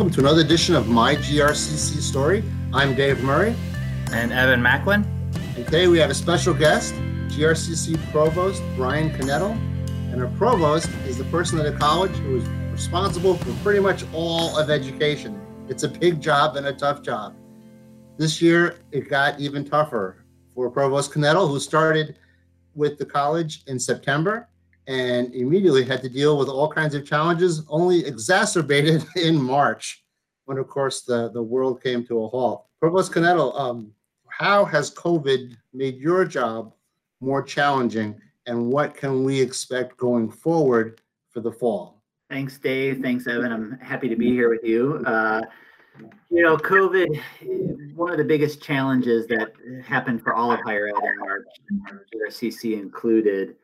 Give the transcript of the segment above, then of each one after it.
Welcome to another edition of My GRCC Story. I'm Dave Murray. And Evan Macklin. And today we have a special guest, GRCC Provost Brian Knetl. And our provost is the person at the college who is responsible for pretty much all of education. It's a big job and a tough job. This year, it got even tougher for Provost Knetl, who started with the college in September and immediately had to deal with all kinds of challenges, only exacerbated in March, when, of course, the, the world came to a halt. Provost Knetl, um, how has COVID made your job more challenging, and what can we expect going forward for the fall? Thanks, Dave. Thanks, Evan. I'm happy to be here with you. Uh, you know, COVID, one of the biggest challenges that happened for all of higher ed and our, our GRCC included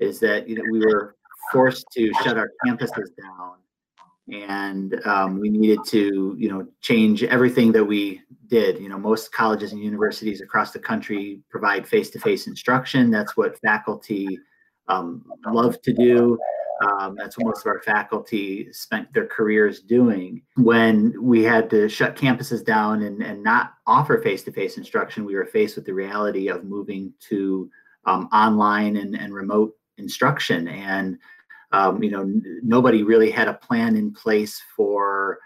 is that you know we were forced to shut our campuses down and um, we needed to you know change everything that we did. You know most colleges and universities across the country provide face-to-face instruction. That's what faculty um, love to do. Um, that's what most of our faculty spent their careers doing. When we had to shut campuses down and, and not offer face-to-face instruction we were faced with the reality of moving to um, online and, and remote instruction. And um, you know n- nobody really had a plan in place for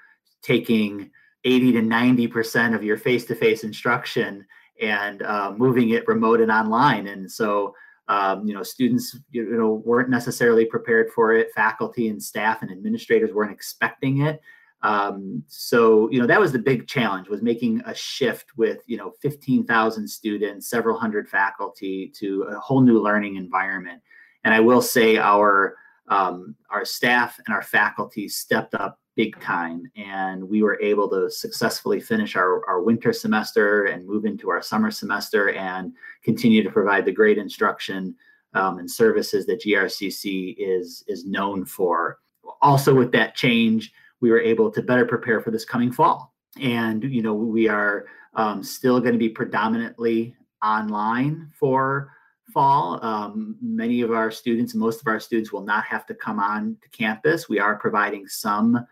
taking 80 to 90 percent of your face-to-face instruction and uh, moving it remote and online. And so um, you know students you know weren't necessarily prepared for it. Faculty and staff and administrators weren't expecting it. Um, so you know that was the big challenge was making a shift with you know 15,000 students several hundred faculty to a whole new learning environment. And I will say our um, our staff and our faculty stepped up big time, and we were able to successfully finish our, our winter semester and move into our summer semester and continue to provide the great instruction um, and services that GRCC is is known for. Also, with that change, we were able to better prepare for this coming fall, and you know we are um, still going to be predominantly online for fall. Um, many of our students, most of our students, will not have to come on to campus. We are providing some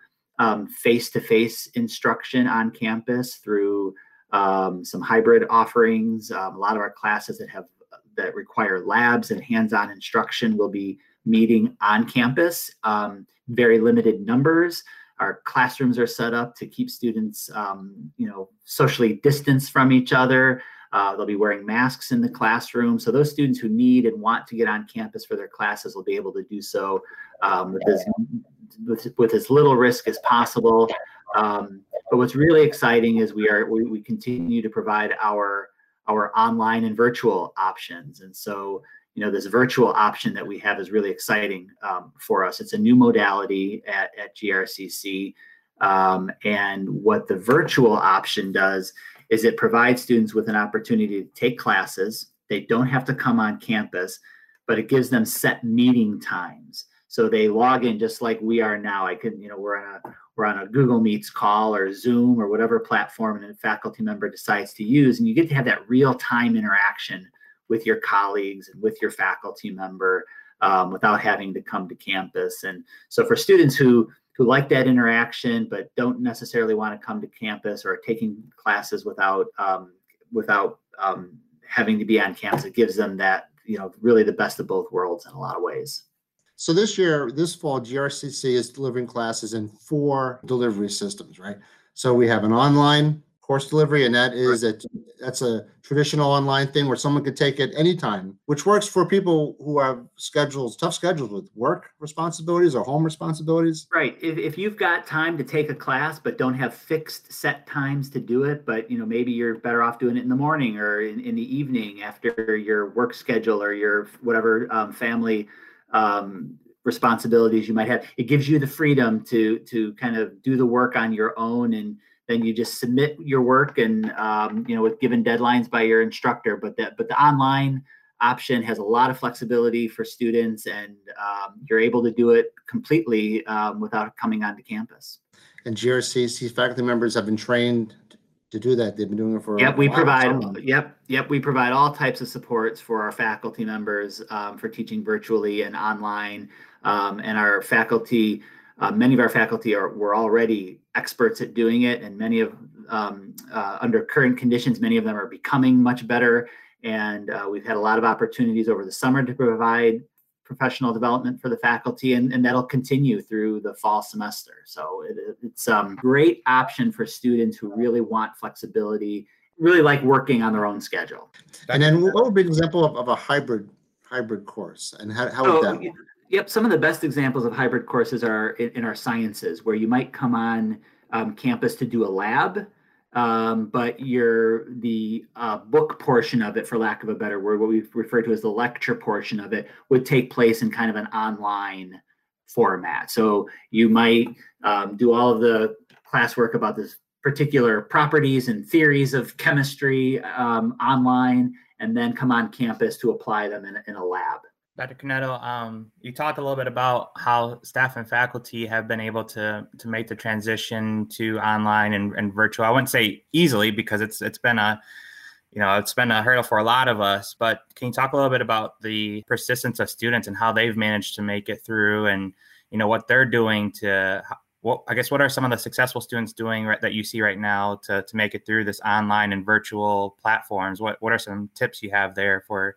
face to face instruction on campus through um, some hybrid offerings. Um, a lot of our classes that have that require labs and hands-on instruction will be meeting on campus. Um, very limited numbers. Our classrooms are set up to keep students, um, you know, socially distanced from each other. Uh, they'll be wearing masks in the classroom. So those students who need and want to get on campus for their classes will be able to do so um, with, as, with, with, as little risk as possible. Um, but what's really exciting is we are we, we continue to provide our our online and virtual options. And so you know this virtual option that we have is really exciting um, for us. It's a new modality at, at GRCC. Um, and what the virtual option does is it provides students with an opportunity to take classes. They don't have to come on campus, but it gives them set meeting times. So they log in just like we are now. I can, you know, we're on a we're on a Google Meets call or Zoom or whatever platform a faculty member decides to use, and you get to have that real time interaction with your colleagues and with your faculty member um, without having to come to campus. And so for students who who like that interaction but don't necessarily want to come to campus or taking classes without um, without um, having to be on campus. It gives them that you know really the best of both worlds in a lot of ways. So this year, this fall, GRCC is delivering classes in four delivery systems, right? So we have an online course delivery, and that is a that's a traditional online thing where someone could take it anytime, which works for people who have schedules, tough schedules with work responsibilities or home responsibilities. Right. If, if you've got time to take a class but don't have fixed set times to do it, but you know maybe you're better off doing it in the morning or in, in the evening after your work schedule or your whatever um, family um, responsibilities you might have, it gives you the freedom to to kind of do the work on your own and then you just submit your work and um, you know with given deadlines by your instructor. But that but the online option has a lot of flexibility for students and um, you're able to do it completely um, without coming onto campus. And grcc faculty members have been trained to do that. They've been doing it for yep we provide yep yep we provide all types of supports for our faculty members um, for teaching virtually and online. Um, and our faculty Uh, many of our faculty are were already experts at doing it, and many of um, uh, under current conditions, many of them are becoming much better. And uh, we've had a lot of opportunities over the summer to provide professional development for the faculty, and, and that'll continue through the fall semester. So it, it's a um, great option for students who really want flexibility, really like working on their own schedule. And then, what would be an example of, of a hybrid hybrid course, and how, how would that? Yep, some of the best examples of hybrid courses are in, in our sciences, where you might come on um, campus to do a lab, um, but your the uh, book portion of it, for lack of a better word, what we refer to as the lecture portion of it, would take place in kind of an online format. So you might um, do all of the classwork about this particular properties and theories of chemistry um, online, and then come on campus to apply them in, in a lab. Dr. Knetl, um, you talked a little bit about how staff and faculty have been able to to make the transition to online and, and virtual. I wouldn't say easily because it's it's been a you know it's been a hurdle for a lot of us. But can you talk a little bit about the persistence of students and how they've managed to make it through, and you know what they're doing to what I guess what are some of the successful students doing right, that you see right now to to make it through this online and virtual platforms? What what are some tips you have there for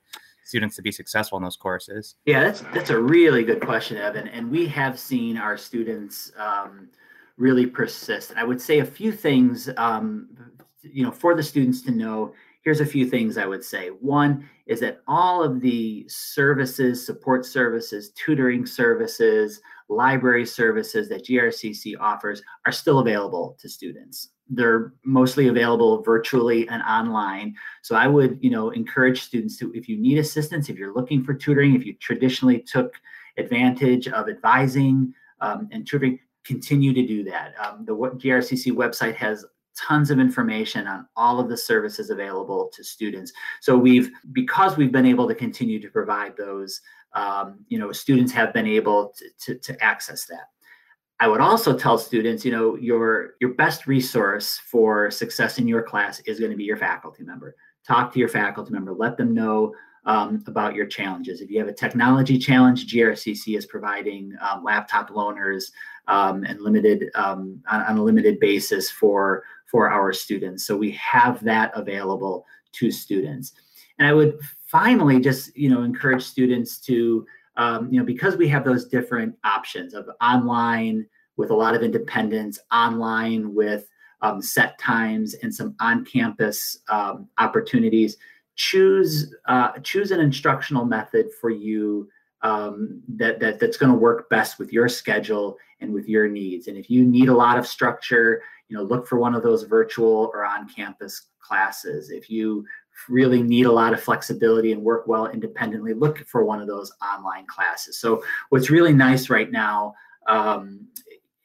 students to be successful in those courses? Yeah, that's that's a really good question, Evan. And we have seen our students um, really persist. And I would say a few things, um, you know, for the students to know. Here's a few things I would say. One is that all of the services, support services, tutoring services, library services that GRCC offers are still available to students they're mostly available virtually and online. So i would you know encourage students to if you need assistance if you're looking for tutoring if you traditionally took advantage of advising um, and tutoring continue to do that. Um, the grcc website has tons of information on all of the services available to students. So we've because we've been able to continue to provide those um, you know students have been able to, to, to access that I would also tell students, you know, your your best resource for success in your class is going to be your faculty member. Talk to your faculty member. Let them know um, about your challenges. If you have a technology challenge, GRCC is providing um, laptop loaners um, and limited um, on, on, a limited basis for for our students. So we have that available to students. And I would finally just you know encourage students to um, you know, because we have those different options of online with a lot of independence, online with um, set times and some on-campus um, opportunities, choose uh, choose an instructional method for you um, that, that that's going to work best with your schedule and with your needs. And if you need a lot of structure, you know, look for one of those virtual or on-campus classes. If you really need a lot of flexibility and work well independently, look for one of those online classes. So what's really nice right now um,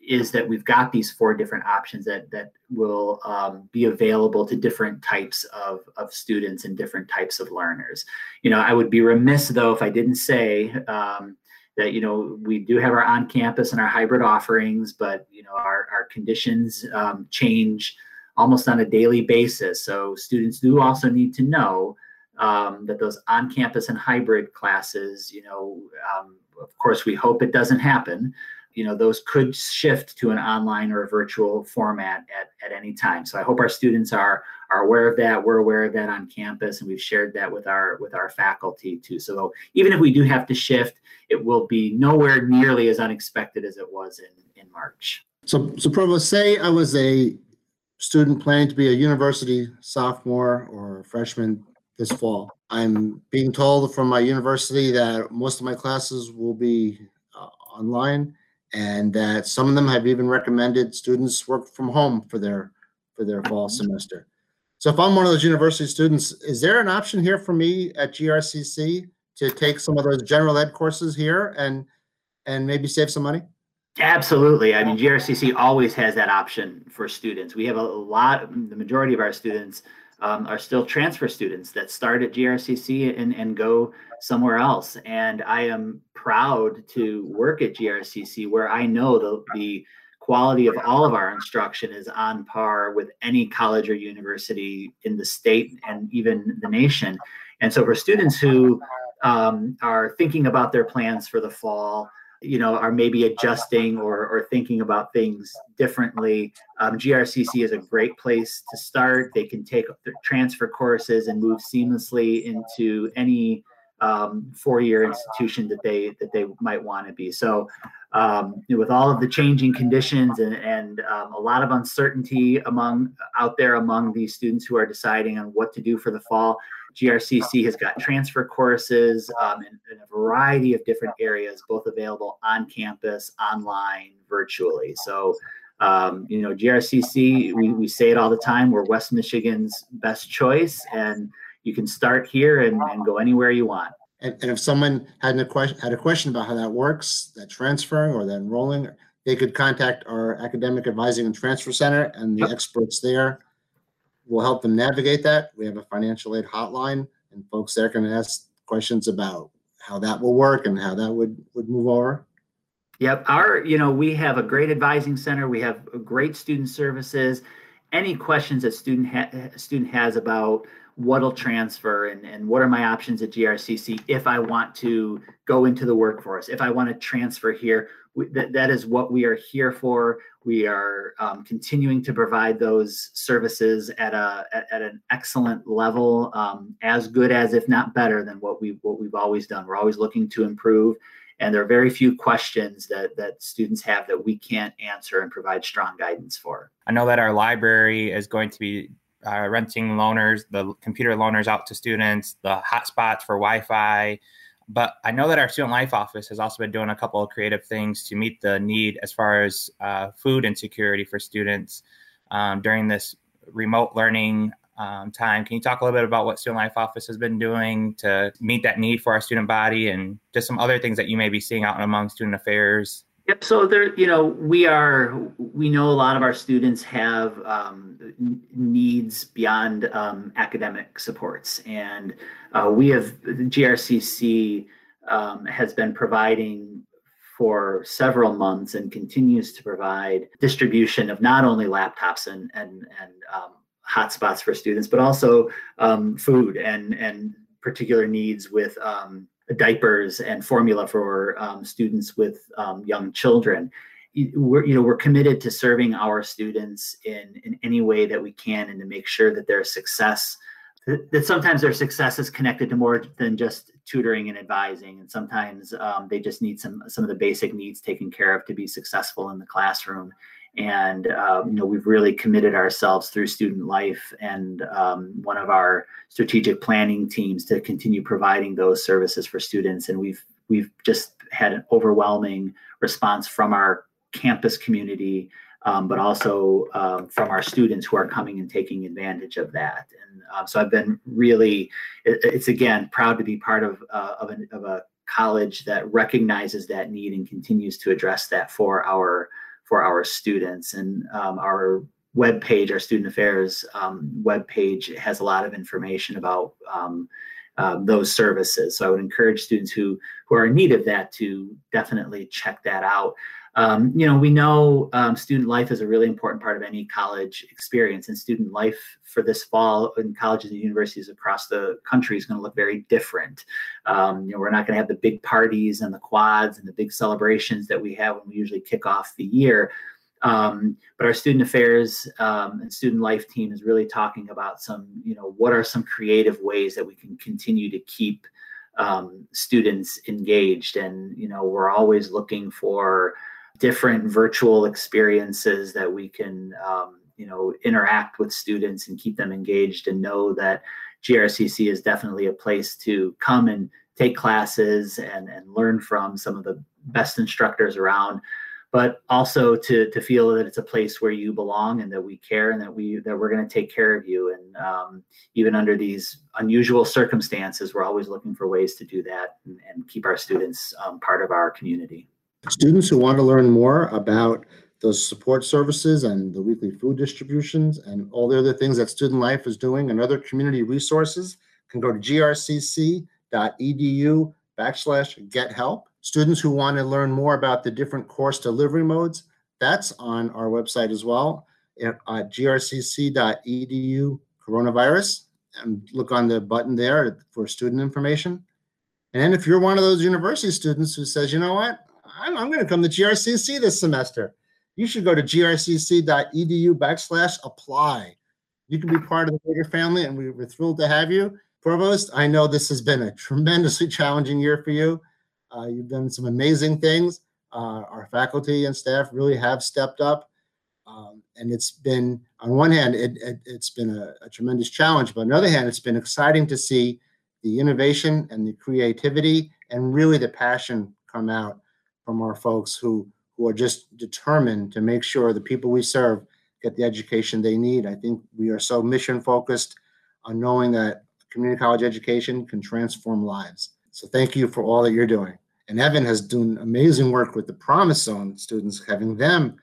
is that we've got these four different options that that will um, be available to different types of, of students and different types of learners. You know, I would be remiss though if I didn't say um, that you know we do have our on-campus and our hybrid offerings, but you know our our conditions um, change almost on a daily basis. So students do also need to know um, that those on-campus and hybrid classes, you know, um, of course, we hope it doesn't happen. You know, those could shift to an online or a virtual format at, at any time. So I hope our students are are aware of that. We're aware of that on campus, and we've shared that with our with our faculty too. So even if we do have to shift, it will be nowhere nearly as unexpected as it was in in March. So, so Provost, say I was a student planning to be a university sophomore or freshman this fall. I'm being told from my university that most of my classes will be uh, online and that some of them have even recommended students work from home for their for their fall semester. So if I'm one of those university students, is there an option here for me at GRCC to take some of those general ed courses here and and maybe save some money? Absolutely. I mean, GRCC always has that option for students. We have a lot, the majority of our students um, are still transfer students that start at GRCC and, and go somewhere else. And I am proud to work at GRCC where I know the, the quality of all of our instruction is on par with any college or university in the state and even the nation. And so for students who um, are thinking about their plans for the fall, you know are maybe adjusting or, or thinking about things differently. Um, grcc is a great place to start. They can take transfer courses and move seamlessly into any um, four-year institution that they that they might want to be. So um, you know, with all of the changing conditions and, and um, a lot of uncertainty among out there among these students who are deciding on what to do for the fall GRCC has got transfer courses um, in, in, a variety of different areas, both available on campus, online, virtually. So, um, you know, GRCC, we, we say it all the time, we're West Michigan's best choice, and you can start here and, and go anywhere you want. And, and if someone had a question had a question about how that works, that transferring or that enrolling, they could contact our academic advising and transfer center and the yep. experts there will help them navigate that. We have a financial aid hotline, and folks there can ask questions about how that will work and how that would would move over. Yep, our you know we have a great advising center. We have great student services. Any questions that student ha- student has about what'll transfer and, and what are my options at GRCC if I want to go into the workforce, if I want to transfer here, we, that, that is what we are here for. We are um, continuing to provide those services at a at, at an excellent level, um, as good as if not better than what we what we've always done. We're always looking to improve, and there are very few questions that that students have that we can't answer and provide strong guidance for. I know that our library is going to be uh, renting loaners, the computer loaners out to students, the hotspots for Wi-Fi. But I know that our student life office has also been doing a couple of creative things to meet the need as far as uh, food insecurity for students um, during this remote learning um, time. Can you talk a little bit about what Student Life Office has been doing to meet that need for our student body and just some other things that you may be seeing out among student affairs Yep. So there, you know, we are, we know a lot of our students have um, needs beyond um, academic supports. And uh, we have, the GRCC um, has been providing for several months and continues to provide distribution of not only laptops and, and, and um, hotspots for students, but also um, food and, and particular needs with um, diapers and formula for um, students with um, young children. We're, you know, we're committed to serving our students in, in any way that we can and to make sure that their success, that sometimes their success is connected to more than just tutoring and advising. And sometimes um, they just need some, some of the basic needs taken care of to be successful in the classroom and um, you know we've really committed ourselves through student life and um, one of our strategic planning teams to continue providing those services for students. And we've we've just had an overwhelming response from our campus community um, but also um, from our students who are coming and taking advantage of that. And uh, so i've been really it, it's again proud to be part of uh, of, an, of a college that recognizes that need and continues to address that for our for our students. And um, our web page, our student affairs um, web page, has a lot of information about um, um, those services. So I would encourage students who who are in need of that to definitely check that out. Um, you know, we know um, student life is a really important part of any college experience, and student life for this fall in colleges and universities across the country is going to look very different. Um, you know, we're not going to have the big parties and the quads and the big celebrations that we have when we usually kick off the year. Um, but our student affairs um, and student life team is really talking about some, you know, what are some creative ways that we can continue to keep um, students engaged, and you know, we're always looking for different virtual experiences that we can um, you know interact with students and keep them engaged and know that grcc is definitely a place to come and take classes and, and learn from some of the best instructors around but also to to feel that it's a place where you belong and that we care and that we that we're going to take care of you. And um, even under these unusual circumstances we're always looking for ways to do that and, and keep our students um, part of our community. Students who want to learn more about those support services and the weekly food distributions and all the other things that Student Life is doing and other community resources can go to grcc.edu backslash get help. Students who want to learn more about the different course delivery modes, that's on our website as well at, uh, at grcc.edu coronavirus and look on the button there for student information. And if you're one of those university students who says, you know what, I'm, I'm going to come to GRCC this semester. You should go to grcc.edu backslash apply. You can be part of the bigger family, and we, we're thrilled to have you. Provost, I know this has been a tremendously challenging year for you. Uh, you've done some amazing things. Uh, our faculty and staff really have stepped up. Um, and it's been, on one hand, it, it, has been a, a, tremendous challenge, but on the other hand, it's been exciting to see the innovation and the creativity and really the passion come out from our folks who, who are just determined to make sure the people we serve get the education they need. I think we are so mission focused on knowing that community college education can transform lives. So thank you for all that you're doing. And Evan has done amazing work with the Promise Zone students, having them.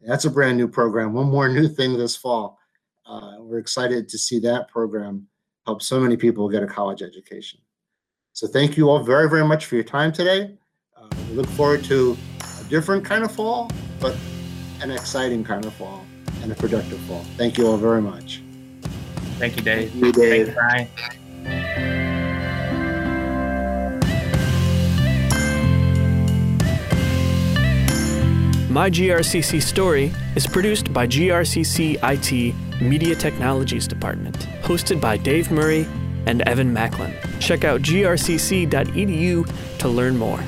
That's a brand new program. One more new thing this fall. Uh, we're excited to see that program help so many people get a college education. So thank you all very, very much for your time today. Uh, we look forward to a different kind of fall, but an exciting kind of fall and a productive fall. Thank you all very much. Thank you, Dave. Thank you, Dave. Thank you, Brian. My GRCC Story is produced by GRCC IT Media Technologies Department, hosted by Dave Murray and Evan Macklin. Check out grcc.edu to learn more.